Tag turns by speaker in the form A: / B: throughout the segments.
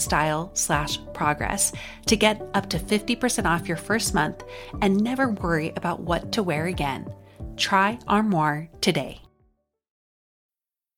A: style slash progress to get up to 50% off your first month and never worry about what to wear again. Try Armoire today.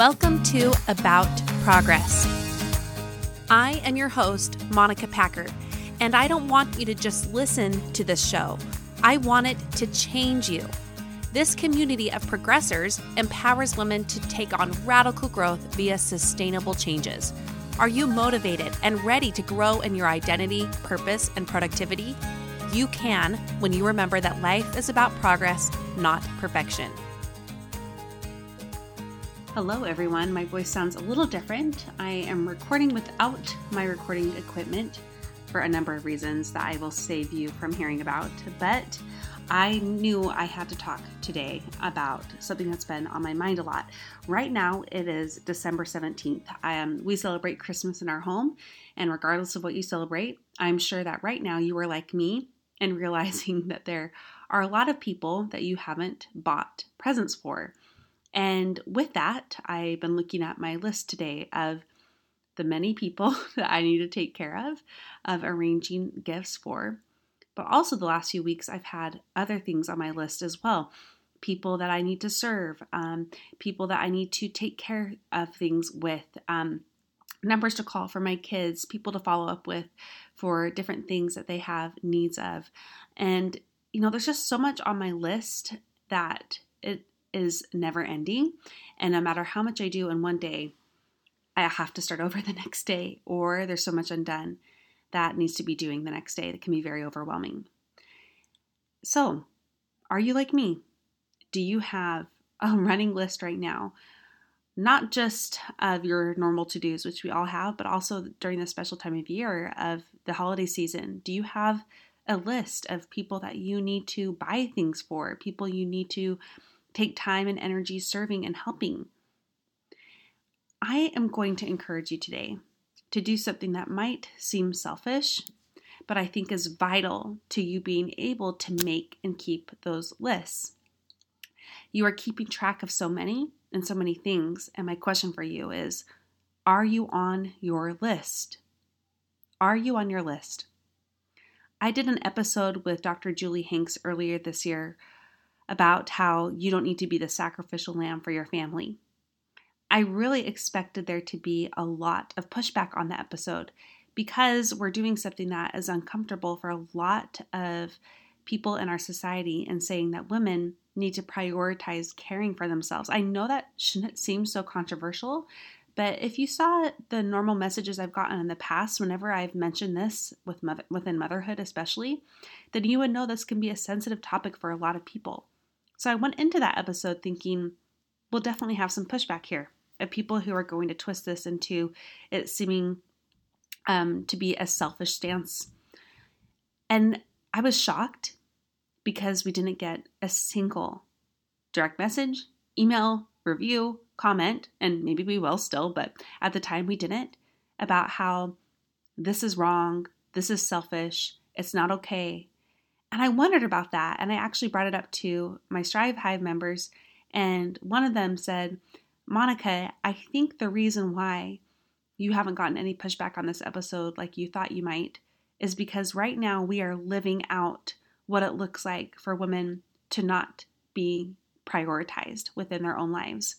A: Welcome to About Progress. I am your host, Monica Packer, and I don't want you to just listen to this show. I want it to change you. This community of progressors empowers women to take on radical growth via sustainable changes. Are you motivated and ready to grow in your identity, purpose, and productivity? You can when you remember that life is about progress, not perfection. Hello, everyone. My voice sounds a little different. I am recording without my recording equipment for a number of reasons that I will save you from hearing about. But I knew I had to talk today about something that's been on my mind a lot. Right now, it is December 17th. Um, we celebrate Christmas in our home, and regardless of what you celebrate, I'm sure that right now you are like me and realizing that there are a lot of people that you haven't bought presents for. And with that, I've been looking at my list today of the many people that I need to take care of, of arranging gifts for. But also, the last few weeks, I've had other things on my list as well people that I need to serve, um, people that I need to take care of things with, um, numbers to call for my kids, people to follow up with for different things that they have needs of. And, you know, there's just so much on my list that it is never ending. And no matter how much I do in one day, I have to start over the next day, or there's so much undone that needs to be doing the next day that can be very overwhelming. So, are you like me? Do you have a running list right now? Not just of your normal to dos, which we all have, but also during the special time of year of the holiday season. Do you have a list of people that you need to buy things for, people you need to take time and energy serving and helping. I am going to encourage you today to do something that might seem selfish, but I think is vital to you being able to make and keep those lists. You are keeping track of so many and so many things, and my question for you is Are you on your list? Are you on your list? I did an episode with Dr. Julie Hanks earlier this year about how you don't need to be the sacrificial lamb for your family. I really expected there to be a lot of pushback on the episode because we're doing something that is uncomfortable for a lot of people in our society and saying that women need to prioritize caring for themselves. I know that shouldn't seem so controversial, but if you saw the normal messages I've gotten in the past, whenever I've mentioned this with mother, within motherhood, especially, then you would know this can be a sensitive topic for a lot of people. So I went into that episode thinking we'll definitely have some pushback here of people who are going to twist this into it seeming um, to be a selfish stance. And I was shocked because we didn't get a single direct message, email, review, comment, and maybe we will still, but at the time we didn't, about how this is wrong, this is selfish, it's not okay. And I wondered about that, and I actually brought it up to my Strive Hive members, and one of them said, Monica, I think the reason why you haven't gotten any pushback on this episode like you thought you might is because right now we are living out what it looks like for women to not be prioritized within their own lives.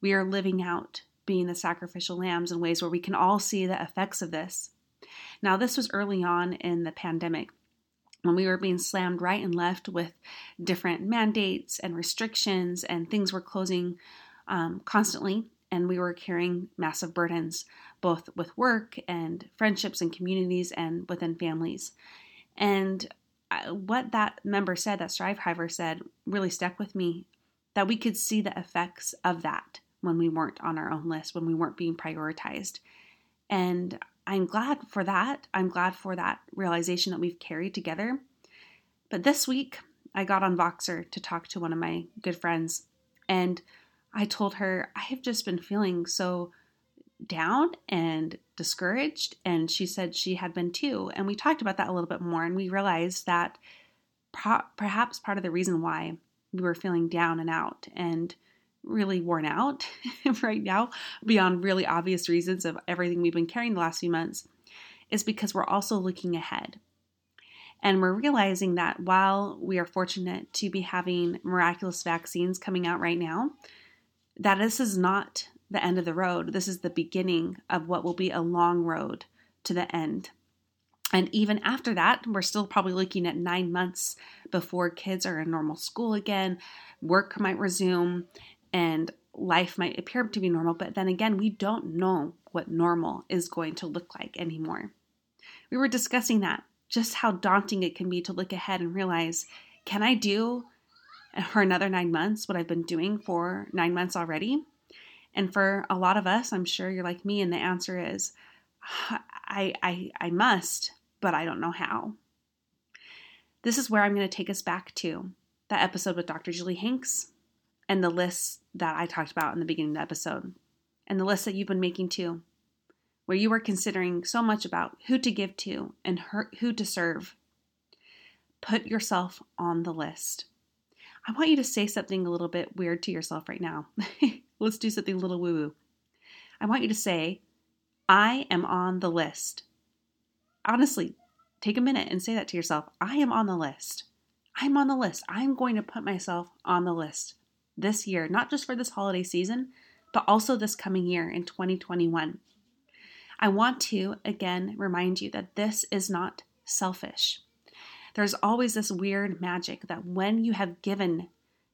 A: We are living out being the sacrificial lambs in ways where we can all see the effects of this. Now, this was early on in the pandemic when we were being slammed right and left with different mandates and restrictions, and things were closing um, constantly, and we were carrying massive burdens, both with work and friendships and communities and within families. And uh, what that member said, that Strive Hiver said, really stuck with me that we could see the effects of that when we weren't on our own list, when we weren't being prioritized. And I'm glad for that. I'm glad for that realization that we've carried together. But this week, I got on Voxer to talk to one of my good friends, and I told her, I have just been feeling so down and discouraged. And she said she had been too. And we talked about that a little bit more. And we realized that perhaps part of the reason why we were feeling down and out and really worn out right now, beyond really obvious reasons of everything we've been carrying the last few months, is because we're also looking ahead. And we're realizing that while we are fortunate to be having miraculous vaccines coming out right now, that this is not the end of the road. This is the beginning of what will be a long road to the end. And even after that, we're still probably looking at nine months before kids are in normal school again, work might resume, and life might appear to be normal. But then again, we don't know what normal is going to look like anymore. We were discussing that, just how daunting it can be to look ahead and realize can I do for another nine months what I've been doing for nine months already? And for a lot of us, I'm sure you're like me, and the answer is I, I, I must, but I don't know how. This is where I'm going to take us back to that episode with Dr. Julie Hanks and the list that I talked about in the beginning of the episode, and the list that you've been making too, where you are considering so much about who to give to and who to serve. Put yourself on the list. I want you to say something a little bit weird to yourself right now. Let's do something a little woo woo. I want you to say, I am on the list. Honestly, take a minute and say that to yourself. I am on the list. I'm on the list. I'm going to put myself on the list this year, not just for this holiday season, but also this coming year in 2021. I want to again remind you that this is not selfish there's always this weird magic that when you have given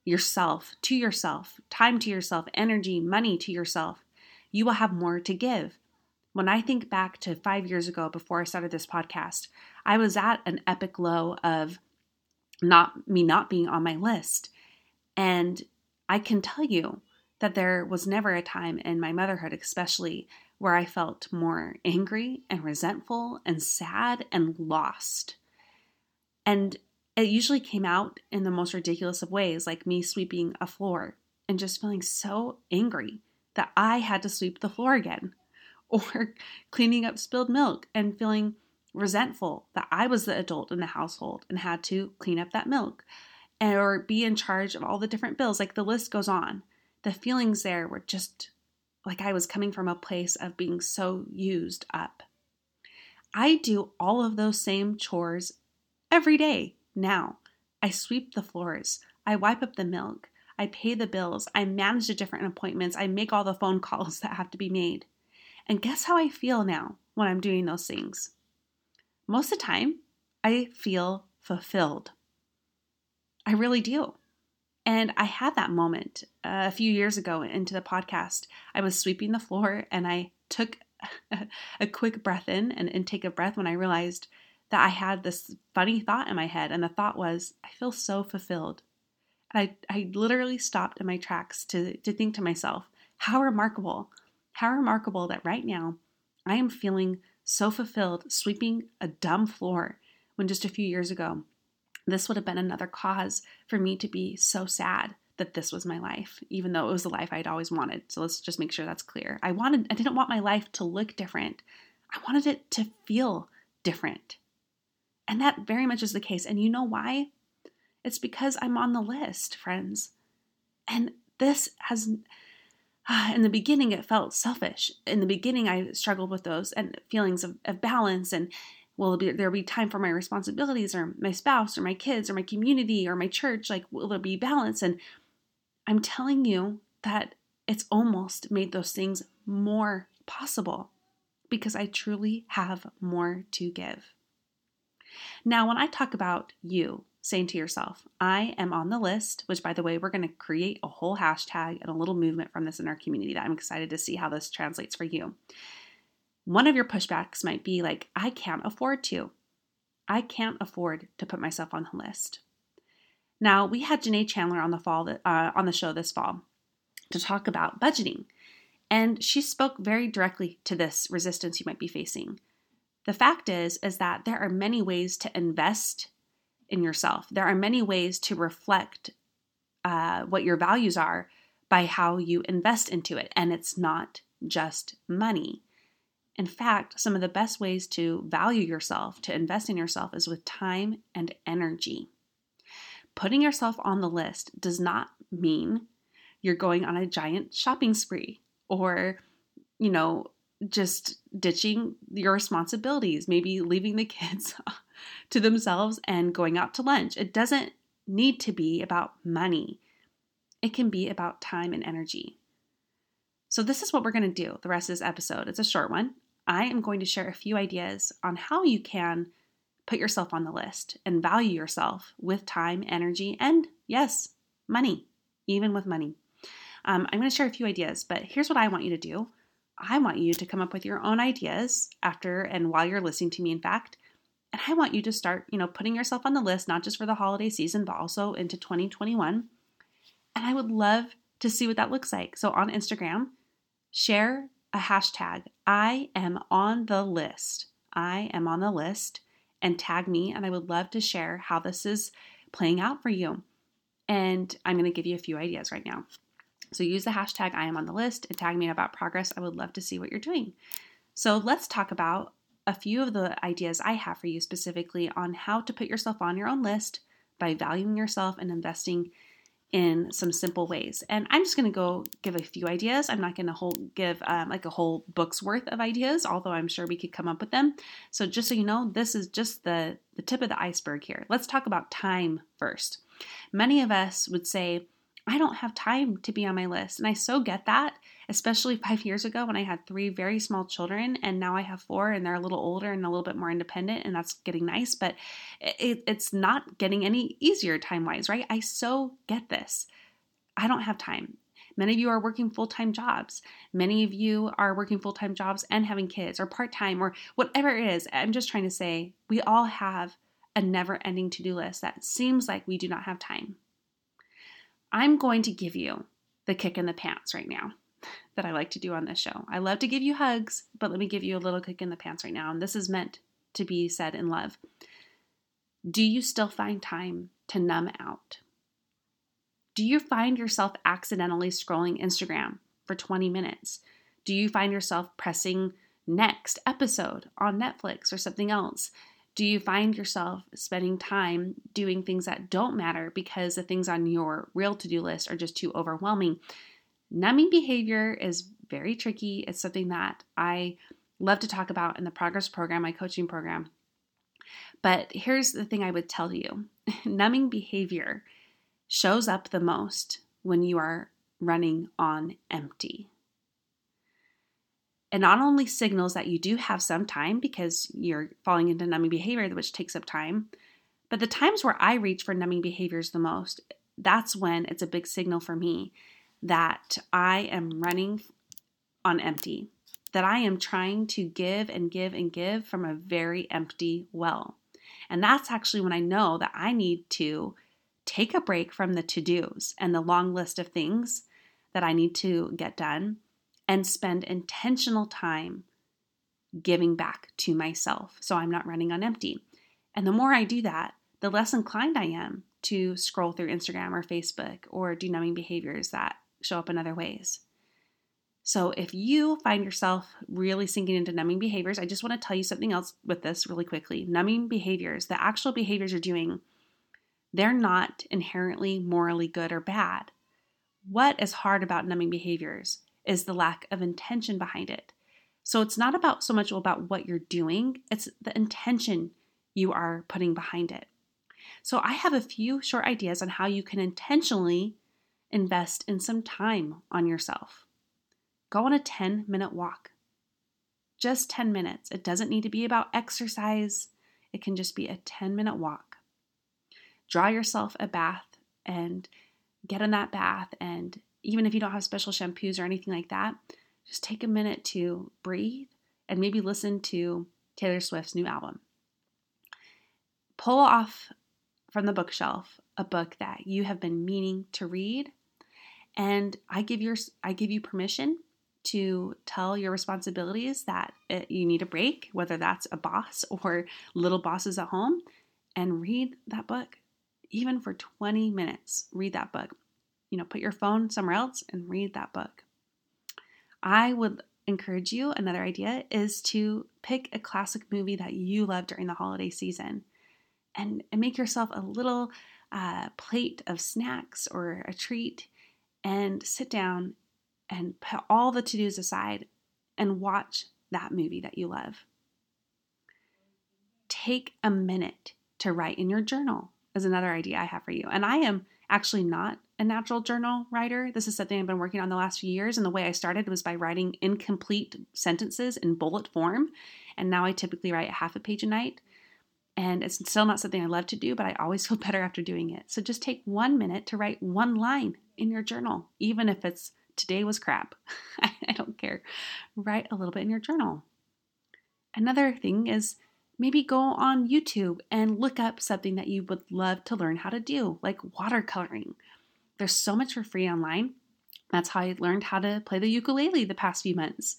A: yourself to yourself, time to yourself, energy, money to yourself, you will have more to give. When I think back to five years ago before I started this podcast, I was at an epic low of not me not being on my list. And I can tell you that there was never a time in my motherhood, especially, where I felt more angry and resentful and sad and lost. And it usually came out in the most ridiculous of ways, like me sweeping a floor and just feeling so angry that I had to sweep the floor again, or cleaning up spilled milk and feeling resentful that I was the adult in the household and had to clean up that milk, or be in charge of all the different bills. Like the list goes on. The feelings there were just like I was coming from a place of being so used up. I do all of those same chores every day now. I sweep the floors. I wipe up the milk. I pay the bills. I manage the different appointments. I make all the phone calls that have to be made. And guess how I feel now when I'm doing those things? Most of the time, I feel fulfilled. I really do. And I had that moment uh, a few years ago into the podcast. I was sweeping the floor and I took a quick breath in and intake of breath when I realized that I had this funny thought in my head. And the thought was, I feel so fulfilled. I, I literally stopped in my tracks to, to think to myself, how remarkable, how remarkable that right now I am feeling so fulfilled sweeping a dumb floor when just a few years ago this would have been another cause for me to be so sad that this was my life, even though it was the life I'd always wanted. So let's just make sure that's clear. I wanted, I didn't want my life to look different. I wanted it to feel different. And that very much is the case. And you know why? It's because I'm on the list, friends. And this has, in the beginning, it felt selfish. In the beginning, I struggled with those and feelings of, of balance and will there be time for my responsibilities or my spouse or my kids or my community or my church? Like will there be balance? And i'm telling you that it's almost made those things more possible because i truly have more to give. Now when i talk about you saying to yourself i am on the list which by the way we're going to create a whole hashtag and a little movement from this in our community that i'm excited to see how this translates for you one of your pushbacks might be like, I can't afford to. I can't afford to put myself on the list. Now, we had Janae Chandler on the fall uh, on the show this fall to talk about budgeting, and she spoke very directly to this resistance you might be facing. The fact is is that there are many ways to invest in yourself. There are many ways to reflect uh, what your values are by how you invest into it, and it's not just money. In fact, some of the best ways to value yourself, to invest in yourself, is with time and energy. Putting yourself on the list does not mean you're going on a giant shopping spree or, you know, just ditching your responsibilities, maybe leaving the kids to themselves and going out to lunch. It doesn't need to be about money, it can be about time and energy. So, this is what we're going to do the rest of this episode. It's a short one. I am going to share a few ideas on how you can put yourself on the list and value yourself with time, energy, and yes, money, even with money. Um, I'm going to share a few ideas, but here's what I want you to do. I want you to come up with your own ideas after and while you're listening to me, in fact. And I want you to start, you know, putting yourself on the list, not just for the holiday season, but also into 2021. And I would love to see what that looks like. So on Instagram, share a hashtag, I am on the list. I am on the list and tag me. And I would love to share how this is playing out for you. And I'm going to give you a few ideas right now. So use the hashtag I am on the list and tag me about progress. I would love to see what you're doing. So let's talk about a few of the ideas I have for you specifically on how to put yourself on your own list by valuing yourself and investing in some simple ways. And I'm just going to go give a few ideas. I'm not going to whole give um, like a whole book's worth of ideas, although I'm sure we could come up with them. So just so you know, this is just the the tip of the iceberg here. Let's talk about time first. Many of us would say, I don't have time to be on my list. And I so get that, especially five years ago when I had three very small children, and now I have four, and they're a little older and a little bit more independent, and that's getting nice. But it, it's not getting any easier time wise, right? I so get this. I don't have time. Many of you are working full time jobs. Many of you are working full time jobs and having kids or part time or whatever it is. I'm just trying to say we all have a never ending to do list that seems like we do not have time. I'm going to give you the kick in the pants right now that I like to do on this show. I love to give you hugs, but let me give you a little kick in the pants right now. And this is meant to be said in love. Do you still find time to numb out? Do you find yourself accidentally scrolling Instagram for 20 minutes? Do you find yourself pressing next episode on Netflix or something else? Do you find yourself spending time doing things that don't matter because the things on your real to do list are just too overwhelming? Numbing behavior is very tricky. It's something that I love to talk about in the progress program, my coaching program. But here's the thing I would tell you numbing behavior shows up the most when you are running on empty. It not only signals that you do have some time because you're falling into numbing behavior, which takes up time, but the times where I reach for numbing behaviors the most, that's when it's a big signal for me that I am running on empty, that I am trying to give and give and give from a very empty well. And that's actually when I know that I need to take a break from the to dos and the long list of things that I need to get done and spend intentional time giving back to myself so I'm not running on empty. And the more I do that, the less inclined I am to scroll through Instagram or Facebook or do numbing behaviors that show up in other ways. So, if you find yourself really sinking into numbing behaviors, I just want to tell you something else with this really quickly. Numbing behaviors, the actual behaviors you're doing, they're not inherently morally good or bad. What is hard about numbing behaviors is the lack of intention behind it. So, it's not about so much about what you're doing, it's the intention you are putting behind it. So, I have a few short ideas on how you can intentionally invest in some time on yourself. Go on a 10 minute walk. Just 10 minutes. It doesn't need to be about exercise, it can just be a 10 minute walk. Draw yourself a bath and get in that bath. And even if you don't have special shampoos or anything like that, just take a minute to breathe and maybe listen to Taylor Swift's new album. Pull off from the bookshelf a book that you have been meaning to read and I give your I give you permission to tell your responsibilities that it, you need a break, whether that's a boss or little bosses at home, and read that book, even for 20 minutes. Read that book. You know, put your phone somewhere else and read that book. I would encourage you, another idea is to pick a classic movie that you love during the holiday season and, and make yourself a little uh, plate of snacks or a treat and sit down and put all the to dos aside and watch that movie that you love. Take a minute to write in your journal, is another idea I have for you. And I am actually not a natural journal writer. This is something I've been working on the last few years. And the way I started was by writing incomplete sentences in bullet form. And now I typically write half a page a night. And it's still not something I love to do, but I always feel better after doing it. So just take one minute to write one line in your journal, even if it's today was crap. I don't care. Write a little bit in your journal. Another thing is maybe go on YouTube and look up something that you would love to learn how to do, like watercoloring. There's so much for free online. That's how I learned how to play the ukulele the past few months.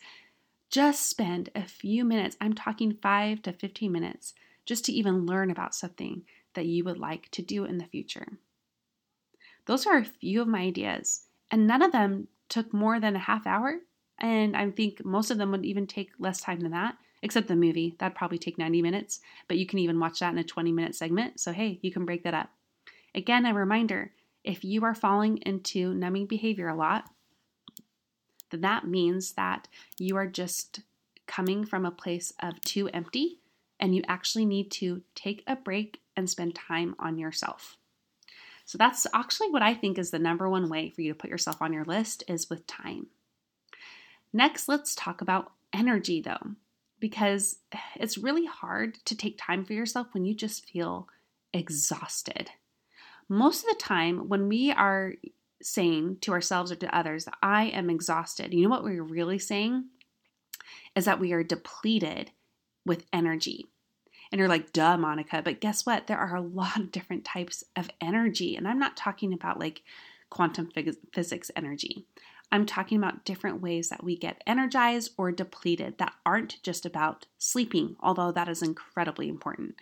A: Just spend a few minutes, I'm talking 5 to 15 minutes, just to even learn about something that you would like to do in the future. Those are a few of my ideas, and none of them took more than a half hour. And I think most of them would even take less time than that, except the movie. That'd probably take 90 minutes, but you can even watch that in a 20 minute segment. So, hey, you can break that up. Again, a reminder if you are falling into numbing behavior a lot, then that means that you are just coming from a place of too empty and you actually need to take a break and spend time on yourself. So that's actually what I think is the number one way for you to put yourself on your list is with time. Next, let's talk about energy though, because it's really hard to take time for yourself when you just feel exhausted. Most of the time, when we are saying to ourselves or to others, I am exhausted, you know what we're really saying? Is that we are depleted with energy. And you're like, duh, Monica. But guess what? There are a lot of different types of energy. And I'm not talking about like quantum physics energy. I'm talking about different ways that we get energized or depleted that aren't just about sleeping, although that is incredibly important.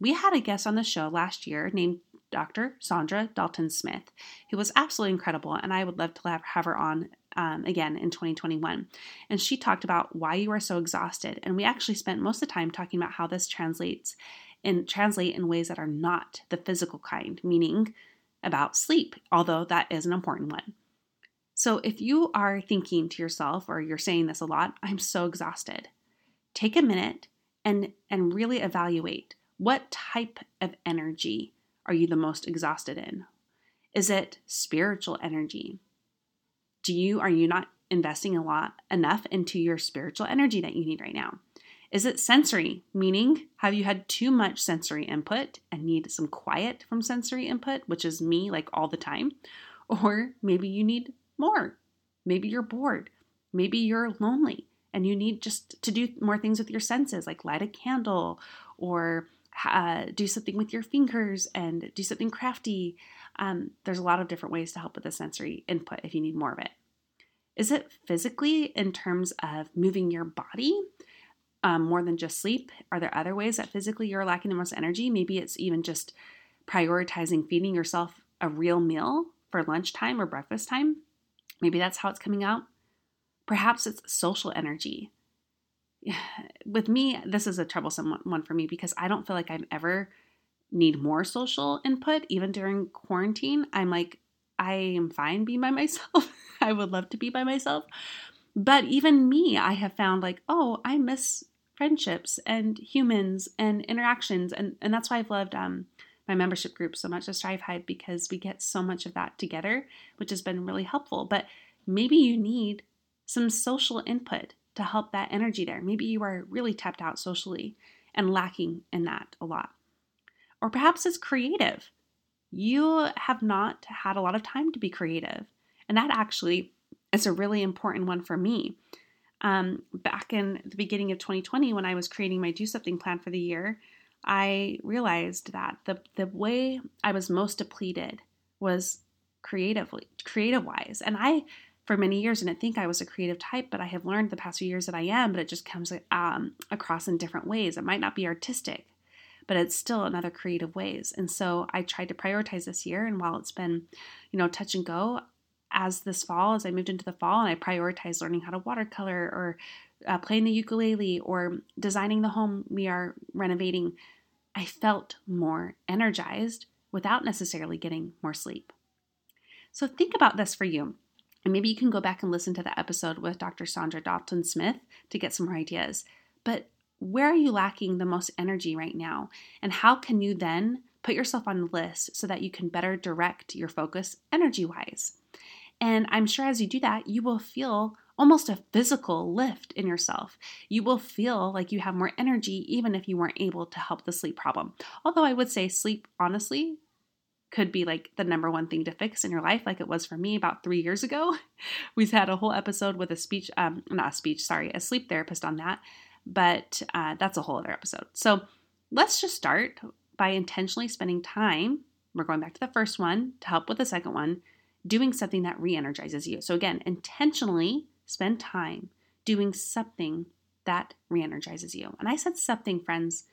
A: We had a guest on the show last year named Dr. Saundra Dalton Smith, who was absolutely incredible, and I would love to have her on um, again in 2021. And she talked about why you are so exhausted. And we actually spent most of the time talking about how this translates and translate in ways that are not the physical kind, meaning about sleep, although that is an important one. So if you are thinking to yourself, or you're saying this a lot, I'm so exhausted, take a minute and, and really evaluate what type of energy are you the most exhausted in? Is it spiritual energy? Do you are you not investing a lot enough into your spiritual energy that you need right now? Is it sensory? Meaning, have you had too much sensory input and need some quiet from sensory input, which is me like all the time? Or maybe you need more. Maybe you're bored. Maybe you're lonely and you need just to do more things with your senses, like light a candle or uh, do something with your fingers and do something crafty. Um, there's a lot of different ways to help with the sensory input if you need more of it. Is it physically in terms of moving your body um, more than just sleep? Are there other ways that physically you're lacking the most energy? Maybe it's even just prioritizing feeding yourself a real meal for lunchtime or breakfast time. Maybe that's how it's coming out. Perhaps it's social energy. With me, this is a troublesome one for me because I don't feel like I'm ever need more social input even during quarantine. I'm like I am fine being by myself. I would love to be by myself. But even me, I have found like, oh, I miss friendships and humans and interactions. And, and that's why I've loved um, my membership group so much, the Strive Hive, because we get so much of that together, which has been really helpful. But maybe you need some social input to help that energy there. Maybe you are really tapped out socially and lacking in that a lot. Or perhaps it's creative you have not had a lot of time to be creative. And that actually is a really important one for me. Um, back in the beginning of 2020, when I was creating my Do Something plan for the year, I realized that the, the way I was most depleted was creatively, creative wise. And I, for many years, didn't think I was a creative type, but I have learned the past few years that I am, but it just comes um, across in different ways. It might not be artistic, but it's still in other creative ways. And so I tried to prioritize this year. And while it's been, you know, touch and go, as this fall, as I moved into the fall, and I prioritized learning how to watercolor or uh, playing the ukulele or designing the home we are renovating, I felt more energized without necessarily getting more sleep. So think about this for you. And maybe you can go back and listen to the episode with Dr. Saundra Dalton Smith to get some more ideas. But where are you lacking the most energy right now? And how can you then put yourself on the list so that you can better direct your focus energy wise? And I'm sure as you do that, you will feel almost a physical lift in yourself. You will feel like you have more energy even if you weren't able to help the sleep problem. Although I would say sleep, honestly, could be like the number one thing to fix in your life, like it was for me about three years ago. We've had a whole episode with a speech, um, not a speech, sorry, a sleep therapist on that but uh, that's a whole other episode. So let's just start by intentionally spending time. We're going back to the first one to help with the second one, doing something that re energizes you. So, again, intentionally spend time doing something that re energizes you. And I said something, friends.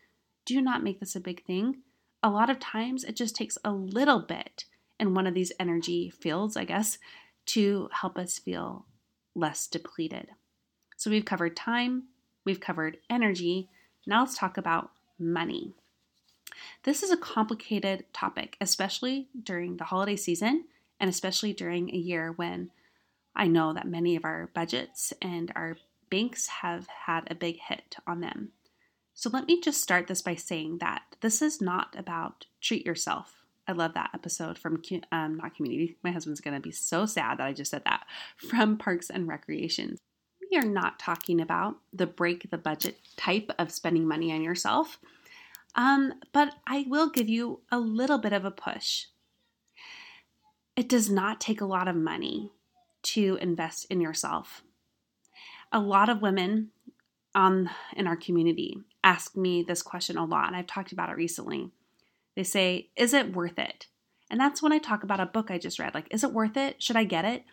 A: Do not make this a big thing. A lot of times it just takes a little bit in one of these energy fields, I guess, to help us feel less depleted. So we've covered time, We've covered energy. Now let's talk about money. This is a complicated topic, especially during the holiday season and especially during a year when I know that many of our budgets and our banks have had a big hit on them. So let me just start this by saying that this is not about treat yourself. I love that episode from um, not community. My husband's gonna be so sad that I just said that from Parks and Recreation we are not talking about the break the budget type of spending money on yourself. Um, but I will give you a little bit of a push. It does not take a lot of money to invest in yourself. A lot of women um, in our community ask me this question a lot, and I've talked about it recently. They say, Is it worth it? And that's when I talk about a book I just read. Like, is it worth it? Should I get it?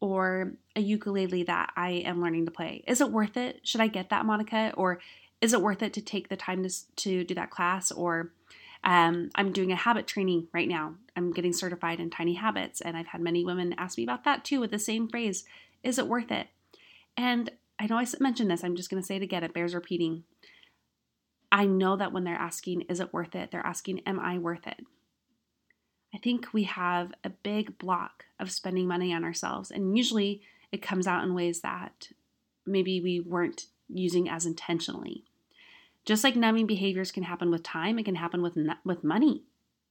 A: Or a ukulele that I am learning to play. Is it worth it? Should I get that, Monica? Or is it worth it to take the time to, to do that class? Or um, I'm doing a habit training right now. I'm getting certified in tiny habits, and I've had many women ask me about that too with the same phrase Is it worth it? And I know I mentioned this, I'm just going to say it again, it bears repeating. I know that when they're asking, Is it worth it? They're asking, Am I worth it? I think we have a big block of spending money on ourselves. And usually it comes out in ways that maybe we weren't using as intentionally. Just like numbing behaviors can happen with time, it can happen with with money.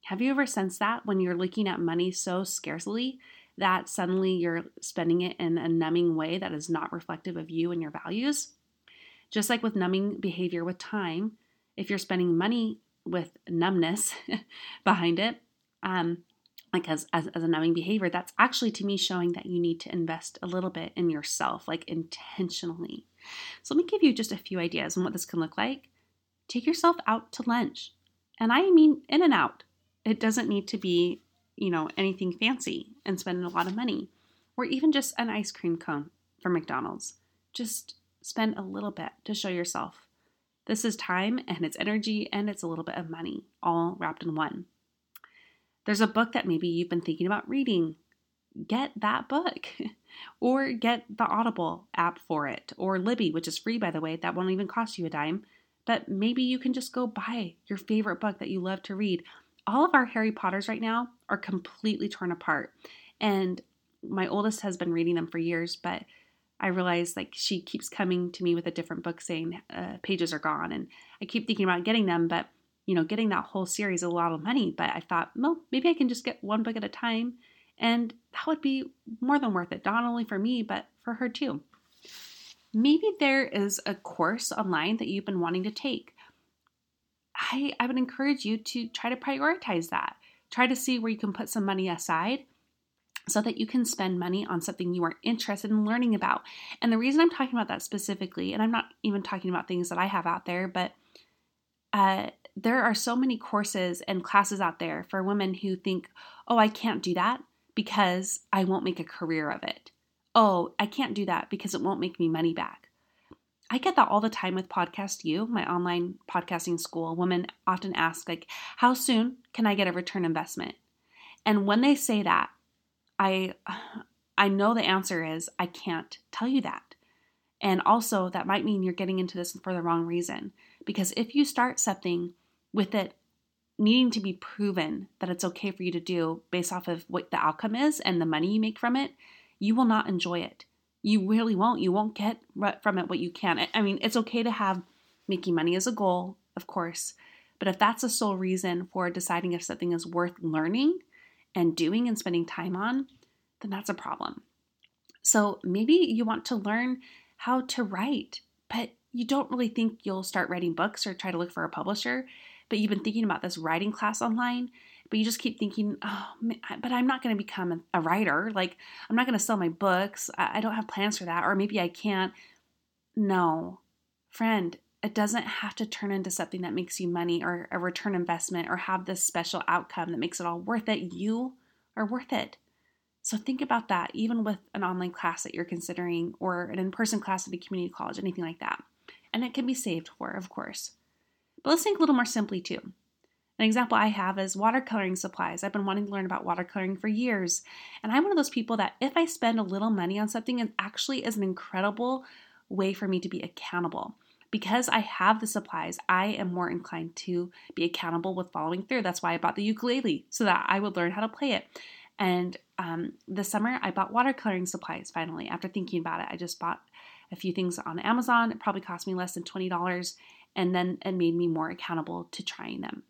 A: Have you ever sensed that when you're looking at money so scarcely that suddenly you're spending it in a numbing way that is not reflective of you and your values? Just like with numbing behavior with time, if you're spending money with numbness behind it, um, like as, as, as a numbing behavior, that's actually to me showing that you need to invest a little bit in yourself, like intentionally. So let me give you just a few ideas on what this can look like. Take yourself out to lunch. And I mean in and out. It doesn't need to be, you know, anything fancy and spending a lot of money. Or even just an ice cream cone from McDonald's. Just spend a little bit to show yourself. This is time and it's energy and it's a little bit of money, all wrapped in one. There's a book that maybe you've been thinking about reading. Get that book. or get the Audible app for it. Or Libby, which is free, by the way. That won't even cost you a dime. But maybe you can just go buy your favorite book that you love to read. All of our Harry Potters right now are completely torn apart. And my oldest has been reading them for years, but I realize like she keeps coming to me with a different book saying uh, pages are gone. And I keep thinking about getting them, but you know, getting that whole series a lot of money, but I thought, well, maybe I can just get one book at a time. And that would be more than worth it, not only for me, but for her too. Maybe there is a course online that you've been wanting to take. I, I would encourage you to try to prioritize that. Try to see where you can put some money aside so that you can spend money on something you are interested in learning about. And the reason I'm talking about that specifically, and I'm not even talking about things that I have out there, but uh, there are so many courses and classes out there for women who think, oh, I can't do that because I won't make a career of it. Oh, I can't do that because it won't make me money back. I get that all the time with Podcast You, my online podcasting school. Women often ask, like, how soon can I get a return investment? And when they say that, I I know the answer is I can't tell you that. And also that might mean you're getting into this for the wrong reason. Because if you start something with it needing to be proven that it's okay for you to do based off of what the outcome is and the money you make from it, you will not enjoy it. You really won't. You won't get from it what you can. I mean, it's okay to have making money as a goal, of course, but if that's the sole reason for deciding if something is worth learning and doing and spending time on, then that's a problem. So maybe you want to learn how to write, but you don't really think you'll start writing books or try to look for a publisher but you've been thinking about this writing class online, but you just keep thinking, oh, but I'm not going to become a writer. Like, I'm not going to sell my books. I don't have plans for that. Or maybe I can't. No, friend, it doesn't have to turn into something that makes you money or a return investment or have this special outcome that makes it all worth it. You are worth it. So think about that, even with an online class that you're considering or an in person class at a community college, anything like that. And it can be saved for, of course. But let's think a little more simply too. An example I have is watercoloring supplies. I've been wanting to learn about watercoloring for years. And I'm one of those people that if I spend a little money on something, it actually is an incredible way for me to be accountable. Because I have the supplies, I am more inclined to be accountable with following through. That's why I bought the ukulele, so that I would learn how to play it. And um, this summer, I bought watercoloring supplies finally. After thinking about it, I just bought a few things on Amazon. It probably cost me less than $20 and then it made me more accountable to trying them.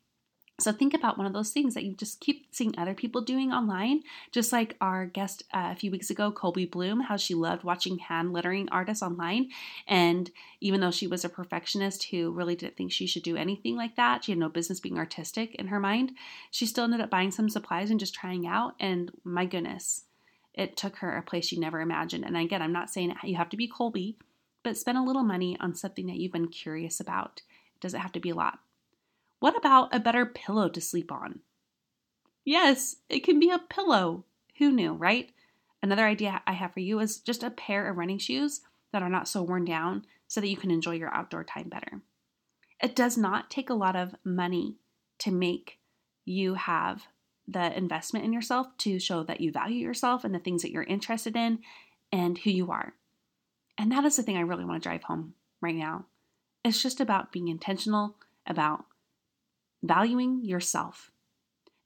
A: So think about one of those things that you just keep seeing other people doing online, just like our guest uh, a few weeks ago, Colby Bloom, how she loved watching hand lettering artists online. And even though she was a perfectionist who really didn't think she should do anything like that, she had no business being artistic in her mind, she still ended up buying some supplies and just trying out. And my goodness, it took her a place she never imagined. And again, I'm not saying you have to be Colby but spend a little money on something that you've been curious about. It doesn't have to be a lot. What about a better pillow to sleep on? Yes, it can be a pillow. Who knew, right? Another idea I have for you is just a pair of running shoes that are not so worn down so that you can enjoy your outdoor time better. It does not take a lot of money to make you have the investment in yourself to show that you value yourself and the things that you're interested in and who you are. And that is the thing I really want to drive home right now. It's just about being intentional, about valuing yourself,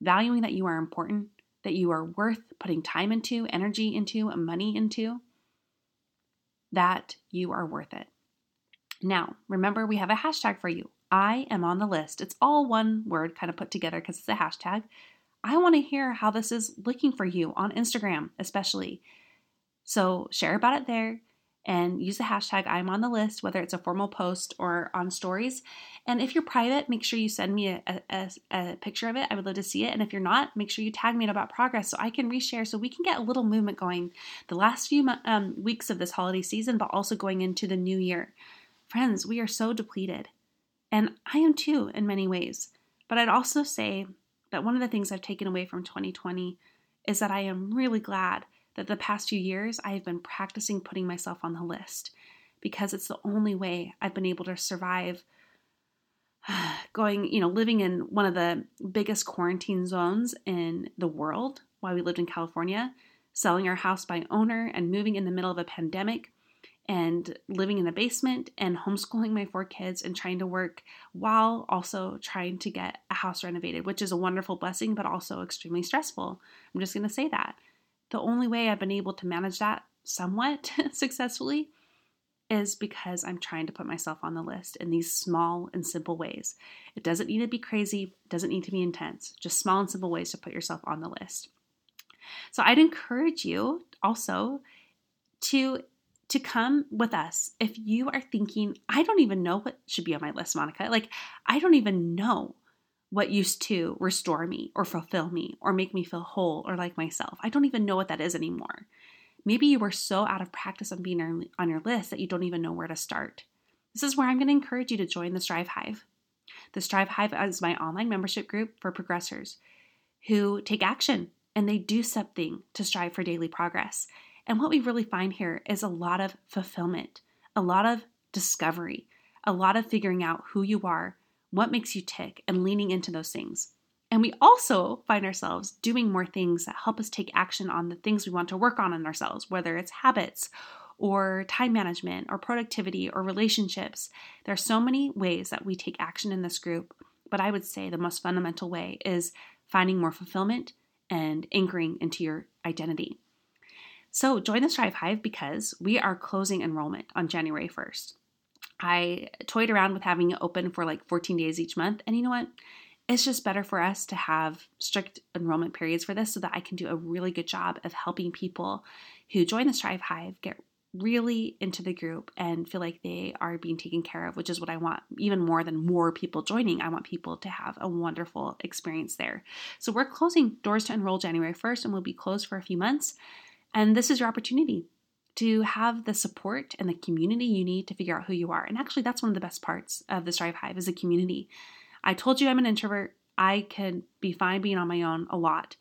A: valuing that you are important, that you are worth putting time into, energy into, money into, that you are worth it. Now, remember, we have a hashtag for you I am on the list. It's all one word kind of put together because it's a hashtag. I want to hear how this is looking for you on Instagram, especially. So share about it there and use the hashtag I'm on the list, whether it's a formal post or on stories. And if you're private, make sure you send me a, a, a, picture of it. I would love to see it. And if you're not, make sure you tag me in about progress so I can reshare so we can get a little movement going the last few um, weeks of this holiday season, but also going into the new year. Friends, we are so depleted. And I am too in many ways. But I'd also say that one of the things I've taken away from 2020 is that I am really glad that the past few years I have been practicing putting myself on the list because it's the only way I've been able to survive going, you know, living in one of the biggest quarantine zones in the world while we lived in California, selling our house by owner and moving in the middle of a pandemic and living in a basement and homeschooling my four kids and trying to work while also trying to get a house renovated, which is a wonderful blessing, but also extremely stressful. I'm just going to say that. The only way I've been able to manage that somewhat successfully is because I'm trying to put myself on the list in these small and simple ways. It doesn't need to be crazy, doesn't need to be intense, just small and simple ways to put yourself on the list. So I'd encourage you also to to come with us if you are thinking, I don't even know what should be on my list, Monica. Like, I don't even know what used to restore me or fulfill me or make me feel whole or like myself. I don't even know what that is anymore. Maybe you were so out of practice on being on your list that you don't even know where to start. This is where I'm going to encourage you to join the Strive Hive. The Strive Hive is my online membership group for progressors who take action and they do something to strive for daily progress. And what we really find here is a lot of fulfillment, a lot of discovery, a lot of figuring out who you are, what makes you tick, and leaning into those things. And we also find ourselves doing more things that help us take action on the things we want to work on in ourselves, whether it's habits or time management or productivity or relationships. There are so many ways that we take action in this group, but I would say the most fundamental way is finding more fulfillment and anchoring into your identity. So join the Strive Hive because we are closing enrollment on January 1st. I toyed around with having it open for like 14 days each month, and you know what? It's just better for us to have strict enrollment periods for this so that I can do a really good job of helping people who join the Strive Hive get really into the group and feel like they are being taken care of, which is what I want even more than more people joining. I want people to have a wonderful experience there. So we're closing doors to enroll January 1st and we'll be closed for a few months. And this is your opportunity to have the support and the community you need to figure out who you are. And actually, that's one of the best parts of the Strive Hive is a community. I told you I'm an introvert. I could be fine being on my own a lot.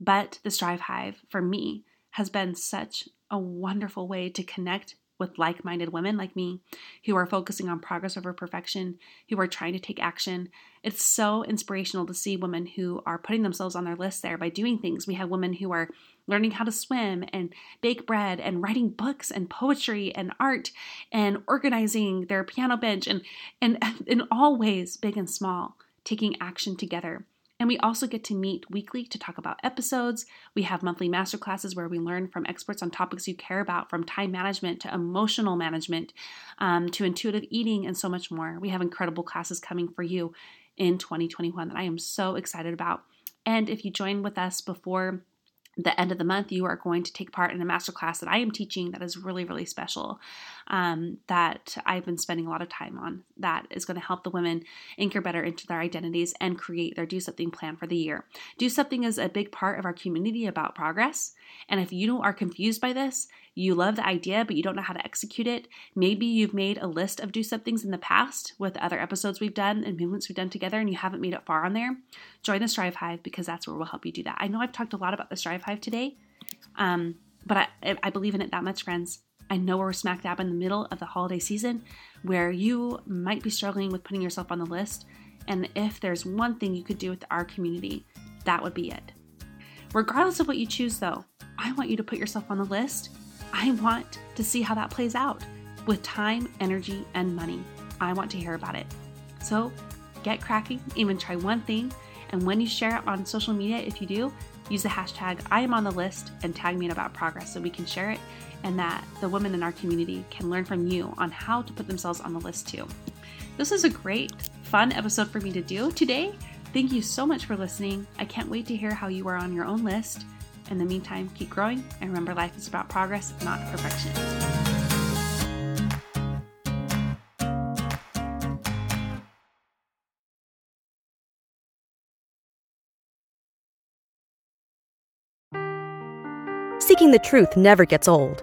A: But the Strive Hive, for me, has been such a wonderful way to connect with like minded women like me who are focusing on progress over perfection, who are trying to take action. It's so inspirational to see women who are putting themselves on their list there by doing things. We have women who are learning how to swim and bake bread and writing books and poetry and art and organizing their piano bench and, and in all ways, big and small, taking action together. And we also get to meet weekly to talk about episodes. We have monthly masterclasses where we learn from experts on topics you care about, from time management to emotional management um, to intuitive eating and so much more. We have incredible classes coming for you in 2021 that I am so excited about. And if you join with us before the end of the month, you are going to take part in a masterclass that I am teaching that is really, really special. Um, that I've been spending a lot of time on. That is going to help the women anchor better into their identities and create their do something plan for the year. Do something is a big part of our community about progress. And if you are confused by this, you love the idea, but you don't know how to execute it. Maybe you've made a list of do somethings in the past with other episodes we've done and movements we've done together, and you haven't made it far on there. Join the Strive Hive because that's where we'll help you do that. I know I've talked a lot about the Strive Hive today, um, but I, I believe in it that much, friends. I know we're smack dab in the middle of the holiday season where you might be struggling with putting yourself on the list. And if there's one thing you could do with our community, that would be it. Regardless of what you choose, though, I want you to put yourself on the list I want to see how that plays out with time, energy, and money. I want to hear about it. So get cracking, even try one thing. And when you share it on social media, if you do, use the hashtag I am on the list and tag me in about progress so we can share it and that the women in our community can learn from you on how to put themselves on the list too. This is a great, fun episode for me to do today. Thank you so much for listening. I can't wait to hear how you are on your own list. In the meantime, keep growing and remember life is about progress, not perfection.
B: Seeking the truth never gets old.